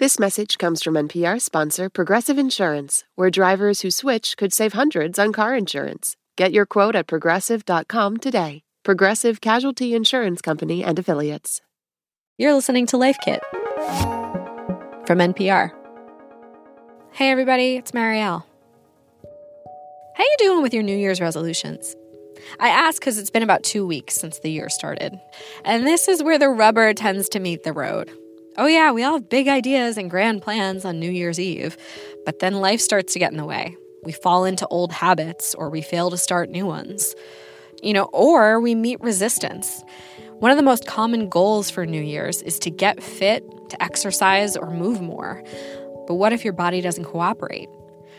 This message comes from NPR sponsor Progressive Insurance, where drivers who switch could save hundreds on car insurance. Get your quote at progressive.com today. Progressive Casualty Insurance Company and Affiliates. You're listening to Life Kit from NPR. Hey everybody, it's Marielle. How you doing with your New Year's resolutions? I ask because it's been about two weeks since the year started. And this is where the rubber tends to meet the road. Oh, yeah, we all have big ideas and grand plans on New Year's Eve, but then life starts to get in the way. We fall into old habits or we fail to start new ones. You know, or we meet resistance. One of the most common goals for New Year's is to get fit, to exercise, or move more. But what if your body doesn't cooperate?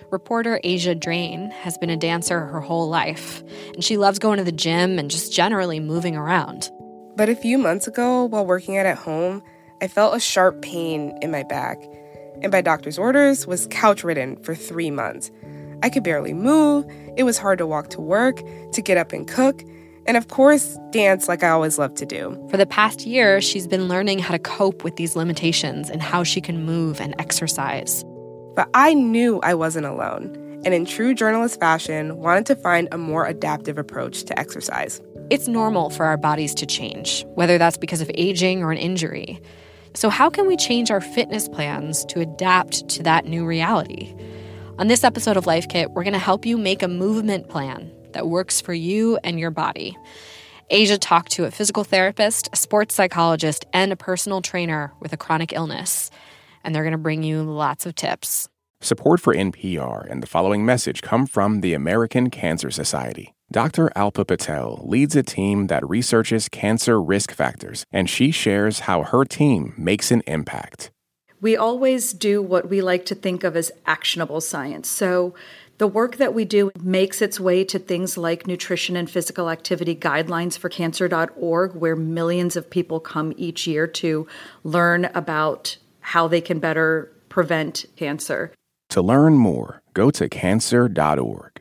Reporter Asia Drain has been a dancer her whole life, and she loves going to the gym and just generally moving around. But a few months ago, while working out at home, I felt a sharp pain in my back, and by doctor's orders, was couch ridden for three months. I could barely move, it was hard to walk to work, to get up and cook, and of course, dance like I always loved to do. For the past year, she's been learning how to cope with these limitations and how she can move and exercise. But I knew I wasn't alone, and in true journalist fashion, wanted to find a more adaptive approach to exercise. It's normal for our bodies to change, whether that's because of aging or an injury. So, how can we change our fitness plans to adapt to that new reality? On this episode of Life Kit, we're going to help you make a movement plan that works for you and your body. Asia talked to a physical therapist, a sports psychologist, and a personal trainer with a chronic illness, and they're going to bring you lots of tips. Support for NPR and the following message come from the American Cancer Society. Dr. Alpa Patel leads a team that researches cancer risk factors, and she shares how her team makes an impact. We always do what we like to think of as actionable science. So, the work that we do makes its way to things like nutrition and physical activity guidelines for cancer.org, where millions of people come each year to learn about how they can better prevent cancer. To learn more, go to cancer.org.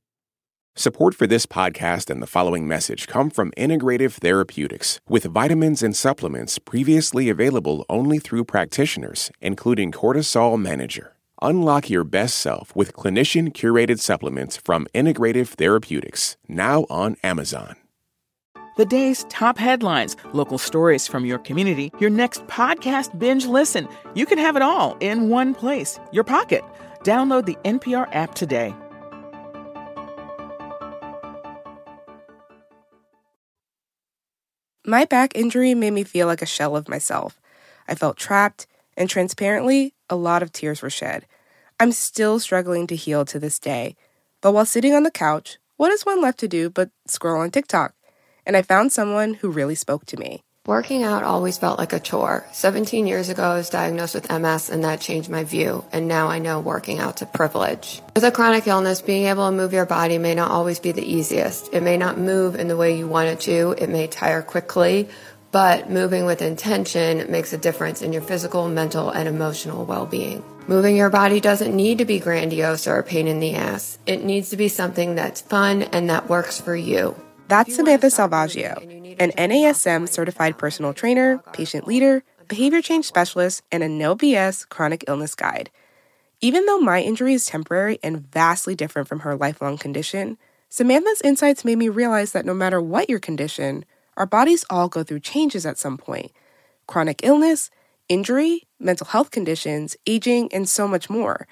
Support for this podcast and the following message come from Integrative Therapeutics, with vitamins and supplements previously available only through practitioners, including Cortisol Manager. Unlock your best self with clinician curated supplements from Integrative Therapeutics, now on Amazon. The day's top headlines, local stories from your community, your next podcast binge listen. You can have it all in one place, your pocket. Download the NPR app today. My back injury made me feel like a shell of myself. I felt trapped, and transparently, a lot of tears were shed. I'm still struggling to heal to this day. But while sitting on the couch, what is one left to do but scroll on TikTok? And I found someone who really spoke to me. Working out always felt like a chore. 17 years ago, I was diagnosed with MS and that changed my view. And now I know working out's a privilege. With a chronic illness, being able to move your body may not always be the easiest. It may not move in the way you want it to. It may tire quickly, but moving with intention makes a difference in your physical, mental, and emotional well-being. Moving your body doesn't need to be grandiose or a pain in the ass. It needs to be something that's fun and that works for you. That's Samantha Salvaggio, an NASM certified personal trainer, patient leader, behavior change specialist, and a no BS chronic illness guide. Even though my injury is temporary and vastly different from her lifelong condition, Samantha's insights made me realize that no matter what your condition, our bodies all go through changes at some point chronic illness, injury, mental health conditions, aging, and so much more.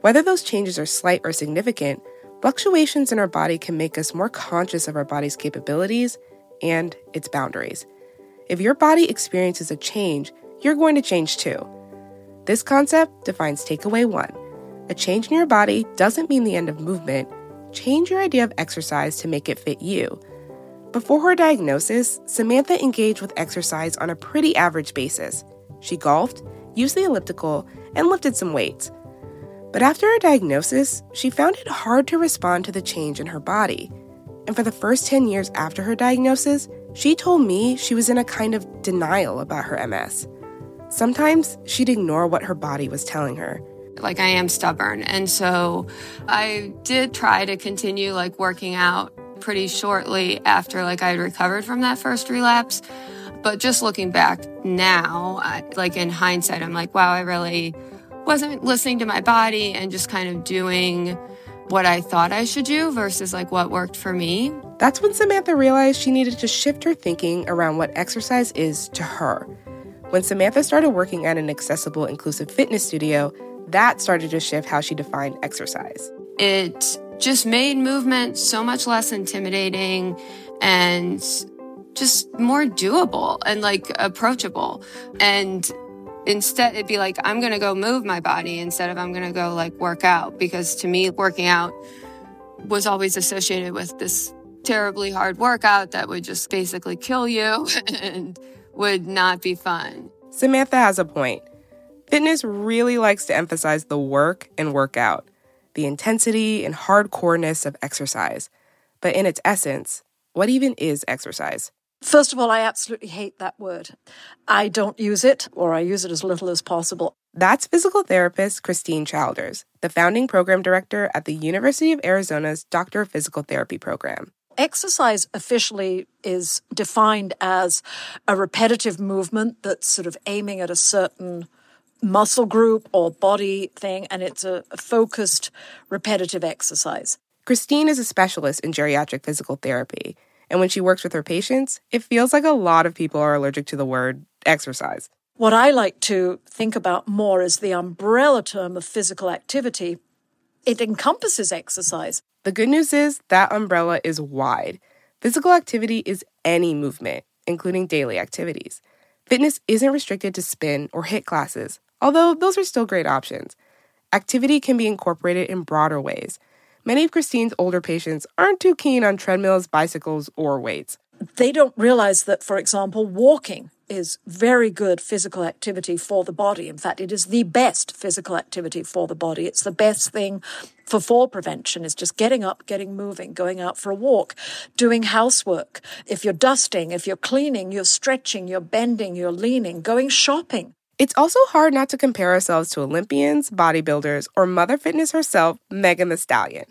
Whether those changes are slight or significant, Fluctuations in our body can make us more conscious of our body's capabilities and its boundaries. If your body experiences a change, you're going to change too. This concept defines takeaway one. A change in your body doesn't mean the end of movement. Change your idea of exercise to make it fit you. Before her diagnosis, Samantha engaged with exercise on a pretty average basis. She golfed, used the elliptical, and lifted some weights. But after her diagnosis, she found it hard to respond to the change in her body. And for the first 10 years after her diagnosis, she told me she was in a kind of denial about her MS. Sometimes she'd ignore what her body was telling her. Like I am stubborn. And so I did try to continue like working out pretty shortly after like I had recovered from that first relapse. But just looking back now, I, like in hindsight, I'm like, wow, I really wasn't listening to my body and just kind of doing what I thought I should do versus like what worked for me. That's when Samantha realized she needed to shift her thinking around what exercise is to her. When Samantha started working at an accessible, inclusive fitness studio, that started to shift how she defined exercise. It just made movement so much less intimidating and just more doable and like approachable. And instead, it'd be like, I'm going to go move my body instead of I'm going to go like work out. Because to me, working out was always associated with this terribly hard workout that would just basically kill you and would not be fun. Samantha has a point. Fitness really likes to emphasize the work and workout, the intensity and hardcoreness of exercise. But in its essence, what even is exercise? First of all, I absolutely hate that word. I don't use it, or I use it as little as possible. That's physical therapist Christine Childers, the founding program director at the University of Arizona's Doctor of Physical Therapy program. Exercise officially is defined as a repetitive movement that's sort of aiming at a certain muscle group or body thing, and it's a, focused, repetitive exercise. Christine is a specialist in geriatric physical therapy, and when she works with her patients, it feels like a lot of people are allergic to the word exercise. What I like to think about more is the umbrella term of physical activity. It encompasses exercise. The good news is that umbrella is wide. Physical activity is any movement, including daily activities. Fitness isn't restricted to spin or HIIT classes, although those are still great options. Activity can be incorporated in broader ways. Many of Christine's older patients aren't too keen on treadmills, bicycles, or weights. They don't realize that, for example, walking is very good physical activity for the body. In fact, it is the best physical activity for the body. It's the best thing for fall prevention is just getting up, getting moving, going out for a walk, doing housework. If you're dusting, if you're cleaning, you're stretching, you're bending, you're leaning, going shopping. It's also hard not to compare ourselves to Olympians, bodybuilders, or Mother Fitness herself, Megan Thee Stallion.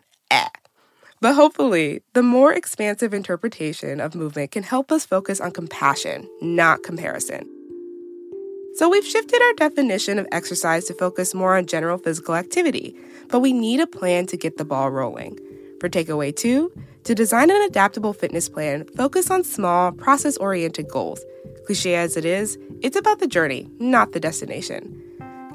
But hopefully, the more expansive interpretation of movement can help us focus on compassion, not comparison. So, we've shifted our definition of exercise to focus more on general physical activity, but we need a plan to get the ball rolling. For takeaway two, to design an adaptable fitness plan, focus on small, process oriented goals. Cliche as it is, it's about the journey, not the destination.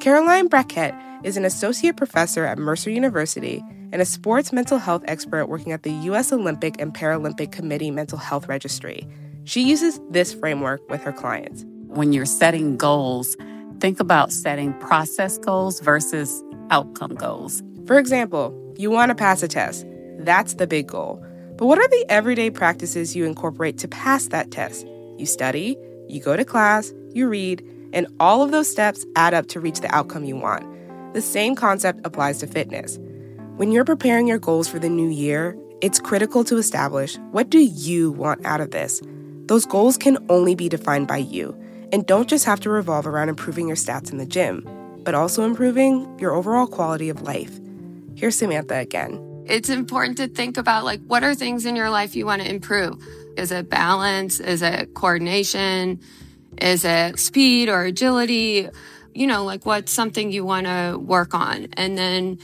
Caroline Brackett is an associate professor at Mercer University and a sports mental health expert working at the U.S. Olympic and Paralympic Committee Mental Health Registry. She uses this framework with her clients. When you're setting goals, think about setting process goals versus outcome goals. For example, you want to pass a test. That's the big goal. But what are the everyday practices you incorporate to pass that test? You study, you go to class, you read, and all of those steps add up to reach the outcome you want. The same concept applies to fitness. When you're preparing your goals for the new year, it's critical to establish what do you want out of this? Those goals can only be defined by you and don't just have to revolve around improving your stats in the gym, but also improving your overall quality of life. Here's Samantha again. It's important to think about like what are things in your life you want to improve? Is it balance? Is it coordination? Is it speed or agility? You know, like what's something you want to work on? And then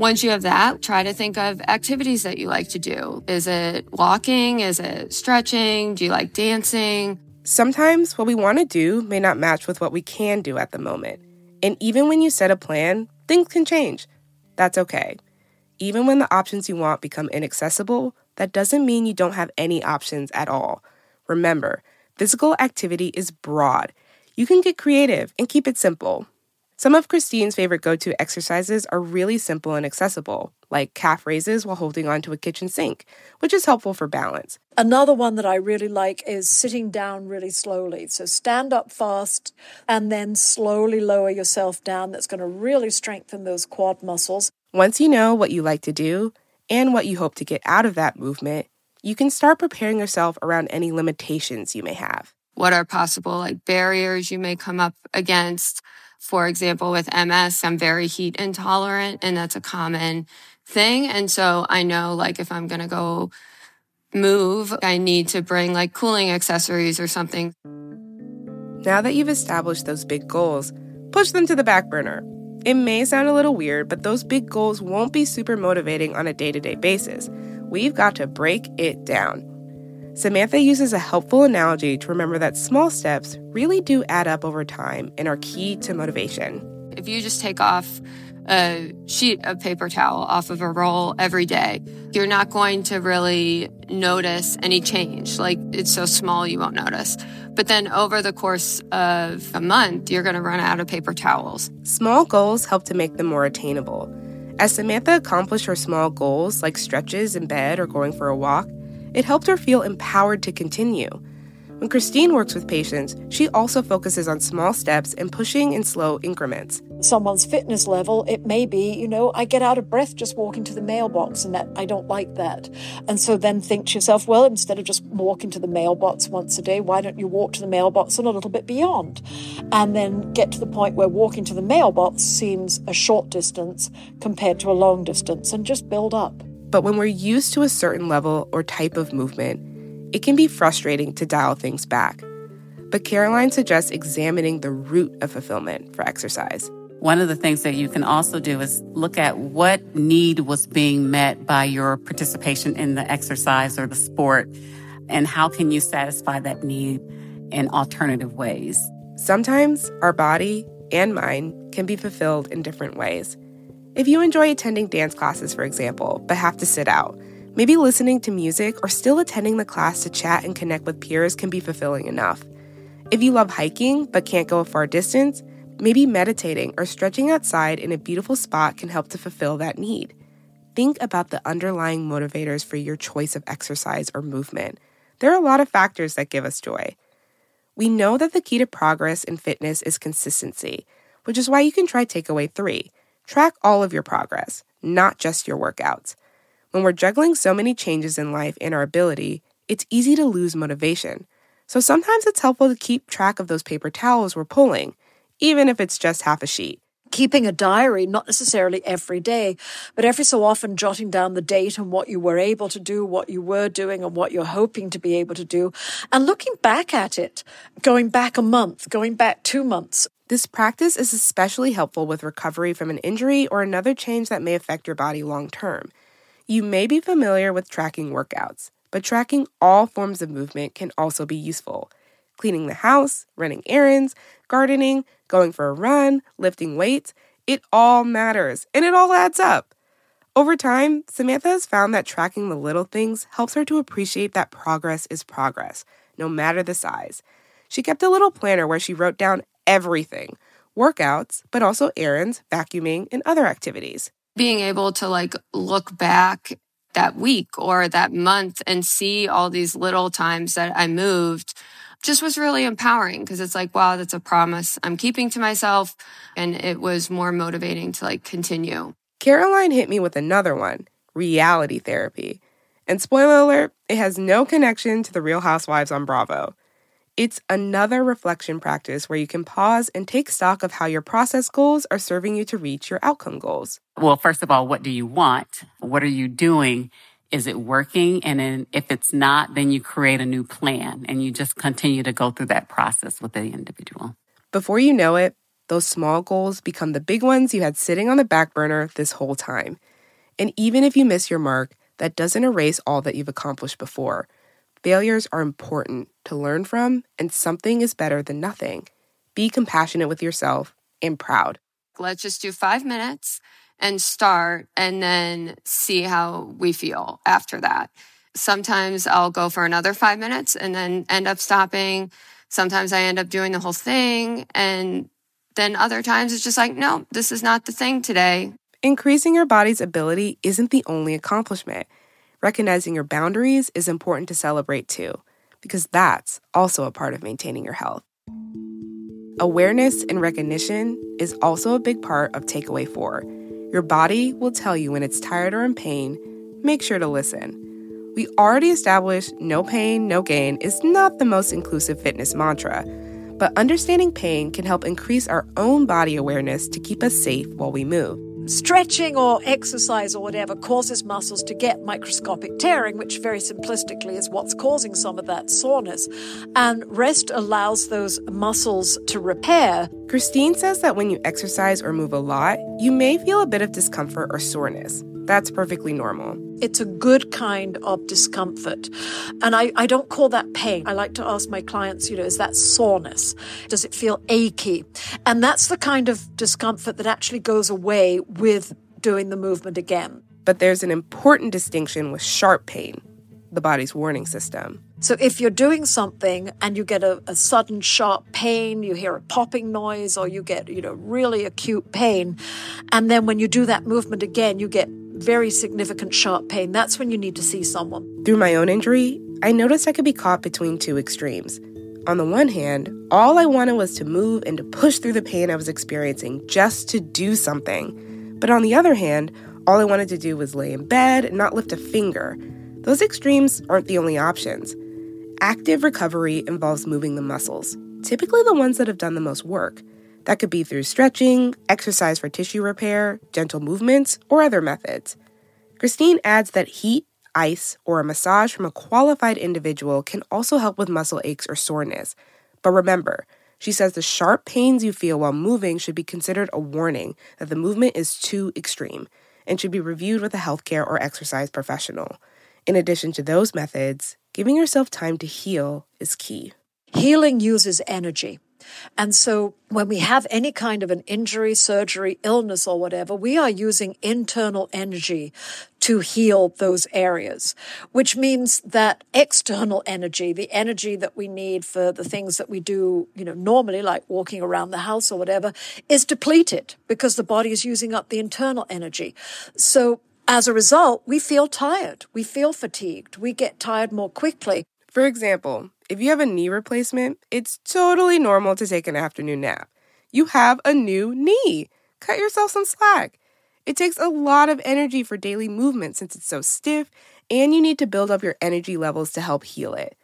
once you have that, try to think of activities that you like to do. Is it walking? Is it stretching? Do you like dancing? Sometimes what we want to do may not match with what we can do at the moment. And even when you set a plan, things can change. That's okay. Even when the options you want become inaccessible, that doesn't mean you don't have any options at all. Remember, physical activity is broad. You can get creative and keep it simple. Some of Christine's favorite go to exercises are really simple and accessible, like calf raises while holding onto a kitchen sink, which is helpful for balance. Another one that I really like is sitting down really slowly. So stand up fast and then slowly lower yourself down. That's going to really strengthen those quad muscles. Once you know what you like to do and what you hope to get out of that movement, you can start preparing yourself around any limitations you may have. What are possible like barriers you may come up against? For example, with MS, I'm very heat intolerant and that's a common thing. And so I know like if I'm going to go move, I need to bring like cooling accessories or something. Now that you've established those big goals, push them to the back burner. It may sound a little weird, but those big goals won't be super motivating on a day to day basis. We've got to break it down. Samantha uses a helpful analogy to remember that small steps really do add up over time and are key to motivation. If you just take off a sheet of paper towel off of a roll every day, you're not going to really notice any change. Like it's so small, you won't notice. But then over the course of a month, you're going to run out of paper towels. Small goals help to make them more attainable. As Samantha accomplished her small goals, like stretches in bed or going for a walk, it helped her feel empowered to continue. When Christine works with patients, she also focuses on small steps and pushing in slow increments. Someone's fitness level, it may be, you know, I get out of breath just walking to the mailbox and that I don't like that. And so then think to yourself, well, instead of just walking to the mailbox once a day, why don't you walk to the mailbox and a little bit beyond? And then get to the point where walking to the mailbox seems a short distance compared to a long distance and just build up. But when we're used to a certain level or type of movement, it can be frustrating to dial things back. But Caroline suggests examining the root of fulfillment for exercise. One of the things that you can also do is look at what need was being met by your participation in the exercise or the sport, and how can you satisfy that need in alternative ways. Sometimes our body and mind can be fulfilled in different ways. If you enjoy attending dance classes, for example, but have to sit out, Maybe listening to music or still attending the class to chat and connect with peers can be fulfilling enough. If you love hiking but can't go a far distance, maybe meditating or stretching outside in a beautiful spot can help to fulfill that need. Think about the underlying motivators for your choice of exercise or movement. There are a lot of factors that give us joy. We know that the key to progress in fitness is consistency, which is why you can try takeaway three. Track all of your progress, not just your workouts. When we're juggling so many changes in life and our ability, it's easy to lose motivation. So sometimes it's helpful to keep track of those paper towels we're pulling, even if it's just half a sheet. Keeping a diary, not necessarily every day, but every so often jotting down the date and what you were able to do, what you were doing, and what you're hoping to be able to do, and looking back at it, going back a month, going back two months. This practice is especially helpful with recovery from an injury or another change that may affect your body long term. You may be familiar with tracking workouts, but tracking all forms of movement can also be useful. Cleaning the house, running errands, gardening, going for a run, lifting weights, it all matters and it all adds up. Over time, Samantha has found that tracking the little things helps her to appreciate that progress is progress, no matter the size. She kept a little planner where she wrote down everything workouts, but also errands, vacuuming, and other activities being able to like look back that week or that month and see all these little times that I moved just was really empowering because it's like, wow, that's a promise I'm keeping to myself. And it was more motivating to like continue. Caroline hit me with another one reality therapy. And spoiler alert, it has no connection to the Real Housewives on Bravo. It's another reflection practice where you can pause and take stock of how your process goals are serving you to reach your outcome goals. Well, first of all, what do you want? What are you doing? Is it working? And then if it's not, then you create a new plan and you just continue to go through that process with the individual. Before you know it, those small goals become the big ones you had sitting on the back burner this whole time. And even if you miss your mark, that doesn't erase all that you've accomplished before. Failures are important to learn from, and something is better than nothing. Be compassionate with yourself and proud. Let's just do five minutes and start, and then see how we feel after that. Sometimes I'll go for another five minutes and then end up stopping. Sometimes I end up doing the whole thing. And then other times it's just like, no, this is not the thing today. Increasing your body's ability isn't the only accomplishment. Recognizing your boundaries is important to celebrate too, because that's also a part of maintaining your health. Awareness and recognition is also a big part of takeaway four. Your body will tell you when it's tired or in pain. Make sure to listen. We already established no pain, no gain is not the most inclusive fitness mantra, but understanding pain can help increase our own body awareness to keep us safe while we move. Stretching or exercise or whatever causes muscles to get microscopic tearing, which very simplistically is what's causing some of that soreness. And rest allows those muscles to repair. Christine says that when you exercise or move a lot, you may feel a bit of discomfort or soreness. That's perfectly normal. It's a good kind of discomfort. And I, I don't call that pain. I like to ask my clients, you know, is that soreness? Does it feel achy? And that's the kind of discomfort that actually goes away with doing the movement again. But there's an important distinction with sharp pain, the body's warning system. So if you're doing something and you get a, a, sudden sharp pain, you hear a popping noise, or you get, you know, really acute pain, and then when you do that movement again, you get very significant sharp pain, that's when you need to see someone. Through my own injury, I noticed I could be caught between two extremes. On the one hand, all I wanted was to move and to push through the pain I was experiencing just to do something. But on the other hand, all I wanted to do was lay in bed and not lift a finger. Those extremes aren't the only options. Active recovery involves moving the muscles, typically the ones that have done the most work. That could be through stretching, exercise for tissue repair, gentle movements, or other methods. Christine adds that heat, ice, or a massage from a qualified individual can also help with muscle aches or soreness. But remember, she says the sharp pains you feel while moving should be considered a warning that the movement is too extreme and should be reviewed with a healthcare or exercise professional. In addition to those methods, giving yourself time to heal is key. Healing uses energy. And so when we have any kind of an injury, surgery, illness, or whatever, we are using internal energy to heal those areas, which means that external energy, the energy that we need for the things that we do, you know, normally, like walking around the house or whatever, is depleted because the body is using up the internal energy. So as a result, we feel tired. We feel fatigued. We get tired more quickly. For example, if you have a knee replacement, it's totally normal to take an afternoon nap. You have a new knee. Cut yourself some slack. It takes a lot of energy for daily movement since it's so stiff, and you need to build up your energy levels to help heal it.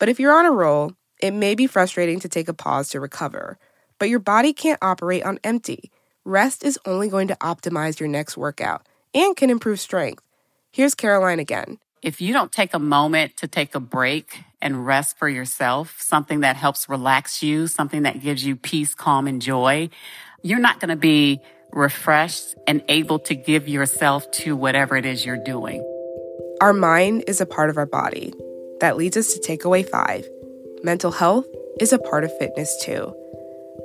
But if you're on a roll, it may be frustrating to take a pause to recover. But your body can't operate on empty. Rest is only going to optimize your next workout and can improve strength. Here's Caroline again. If you don't take a moment to take a break and rest for yourself, something that helps relax you, something that gives you peace, calm, and joy, you're not going to be refreshed and able to give yourself to whatever it is you're doing. Our mind is a part of our body. That leads us to takeaway five. Mental health is a part of fitness too.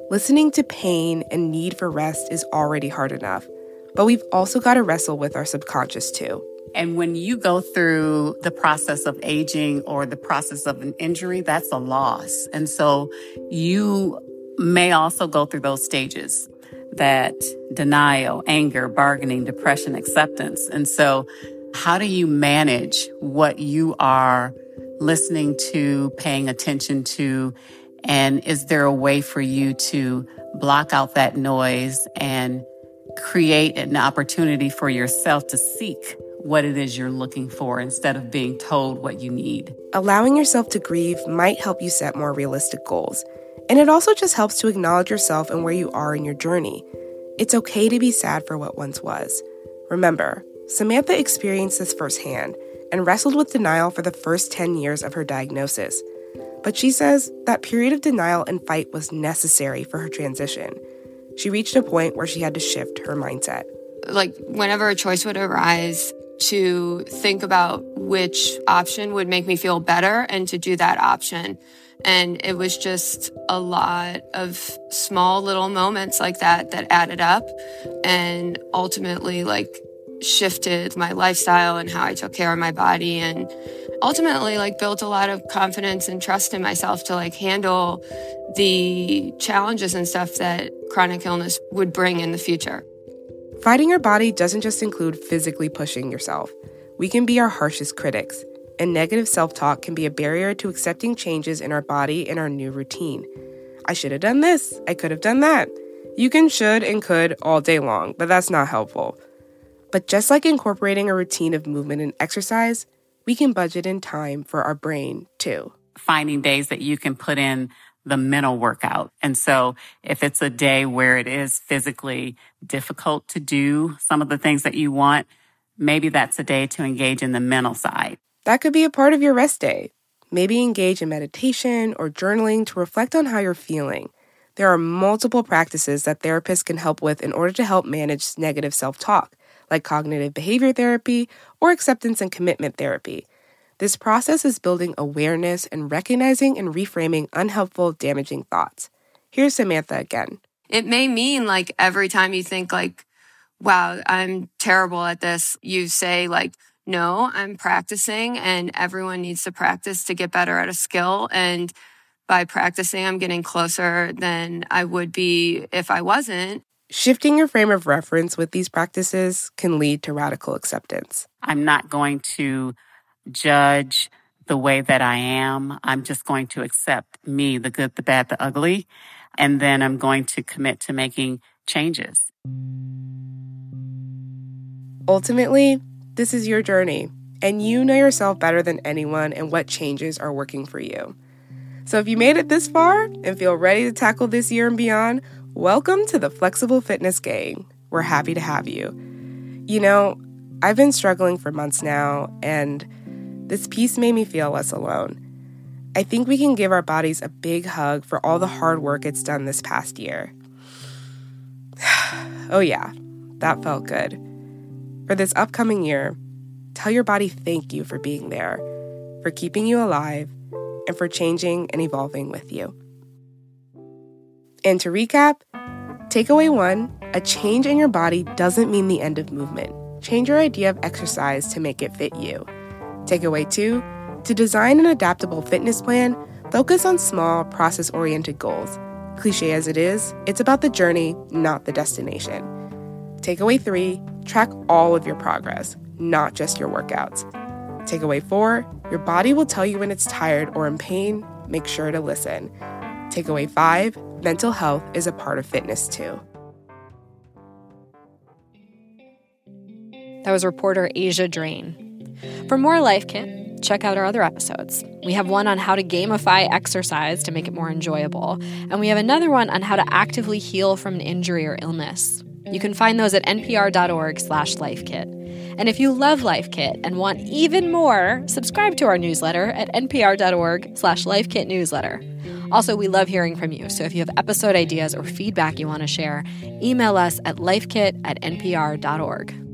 Listening to pain and need for rest is already hard enough, but we've also got to wrestle with our subconscious too. And when you go through the process of aging or the process of an injury, that's a loss. And so you may also go through those stages that denial, anger, bargaining, depression, acceptance. And so how do you manage what you are listening to, paying attention to? And is there a way for you to block out that noise and create an opportunity for yourself to seek what it is you're looking for instead of being told what you need. Allowing yourself to grieve might help you set more realistic goals. And it also just helps to acknowledge yourself and where you are in your journey. It's okay to be sad for what once was. Remember, Samantha experienced this firsthand and wrestled with denial for the first 10 years of her diagnosis. But she says that period of denial and fight was necessary for her transition. She reached a point where she had to shift her mindset. Like, whenever a choice would arise, to think about which option would make me feel better and to do that option. And it was just a lot of small little moments like that that added up and ultimately like shifted my lifestyle and how I took care of my body and ultimately like built a lot of confidence and trust in myself to like handle the challenges and stuff that chronic illness would bring in the future. Fighting your body doesn't just include physically pushing yourself. We can be our harshest critics, and negative self talk can be a barrier to accepting changes in our body and our new routine. I should have done this, I could have done that. You can should and could all day long, but that's not helpful. But just like incorporating a routine of movement and exercise, we can budget in time for our brain too. Finding days that you can put in the mental workout. And so if it's a day where it is physically difficult to do some of the things that you want, maybe that's a day to engage in the mental side. That could be a part of your rest day. Maybe engage in meditation or journaling to reflect on how you're feeling. There are multiple practices that therapists can help with in order to help manage negative self talk, like cognitive behavior therapy or acceptance and commitment therapy. This process is building awareness and recognizing and reframing unhelpful, damaging thoughts. Here's Samantha again. It may mean like every time you think like, wow, I'm terrible at this, you say like, no, I'm practicing and everyone needs to practice to get better at a skill. And by practicing, I'm getting closer than I would be if I wasn't. Shifting your frame of reference with these practices can lead to radical acceptance. I'm not going to judge the way that I am. I'm just going to accept me, the good, the bad, the ugly. And then I'm going to commit to making changes. Ultimately, this is your journey, and you know yourself better than anyone and what changes are working for you. So if you made it this far and feel ready to tackle this year and beyond, welcome to the Flexible Fitness Gang. We're happy to have you. You know, I've been struggling for months now, and this piece made me feel less alone. I think we can give our bodies a big hug for all the hard work it's done this past year. oh, yeah, that felt good. For this upcoming year, tell your body thank you for being there, for keeping you alive, and for changing and evolving with you. And to recap, takeaway one a change in your body doesn't mean the end of movement. Change your idea of exercise to make it fit you. Takeaway two to design an adaptable fitness plan, focus on small, process oriented goals. Cliche as it is, it's about the journey, not the destination. Takeaway three track all of your progress, not just your workouts. Takeaway four your body will tell you when it's tired or in pain. Make sure to listen. Takeaway five mental health is a part of fitness too. That was reporter Asia Drain. For more Life Kit, check out our other episodes. We have one on how to gamify exercise to make it more enjoyable, and we have another one on how to actively heal from an injury or illness. You can find those at npr.org/lifekit. And if you love Life Kit and want even more, subscribe to our newsletter at npr.org/lifekitnewsletter. Also, we love hearing from you. So if you have episode ideas or feedback you want to share, email us at lifekit at npr.org.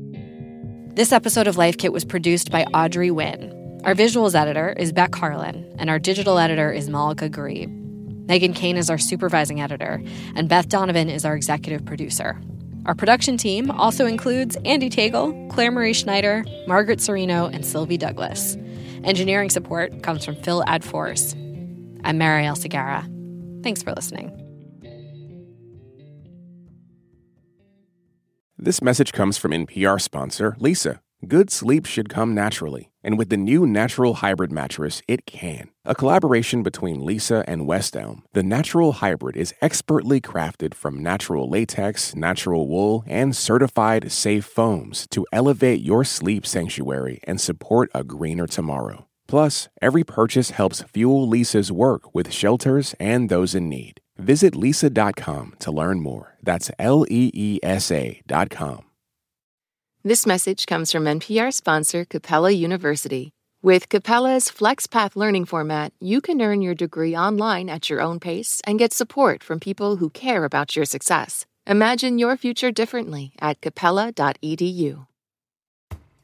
This episode of Life Kit was produced by Audrey Nguyen. Our visuals editor is Beck Harlan, and our digital editor is Malika Gharib. Meghan Keane is our supervising editor, and Beth Donovan is our executive producer. Our production team also includes Andy Tagle, Claire Marie Schneider, Margaret Cirino, and Sylvie Douglis. Engineering support comes from Phil Adforce. I'm Marielle Segarra. Thanks for listening. This message comes from NPR sponsor Leesa. Good sleep should come naturally, and with the new Natural Hybrid mattress, it can. A collaboration between Leesa and West Elm, the Natural Hybrid is expertly crafted from natural latex, natural wool, and certified safe foams to elevate your sleep sanctuary and support a greener tomorrow. Plus, every purchase helps fuel Leesa's work with shelters and those in need. Visit leesa.com to learn more. That's L E E S A.com. This message comes from NPR sponsor Capella University. With Capella's FlexPath learning format, you can earn your degree online at your own pace and get support from people who care about your success. Imagine your future differently at capella.edu.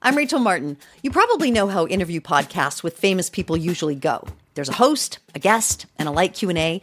I'm Rachel Martin. You probably know how interview podcasts with famous people usually go. There's a host, a guest, and a light Q&A.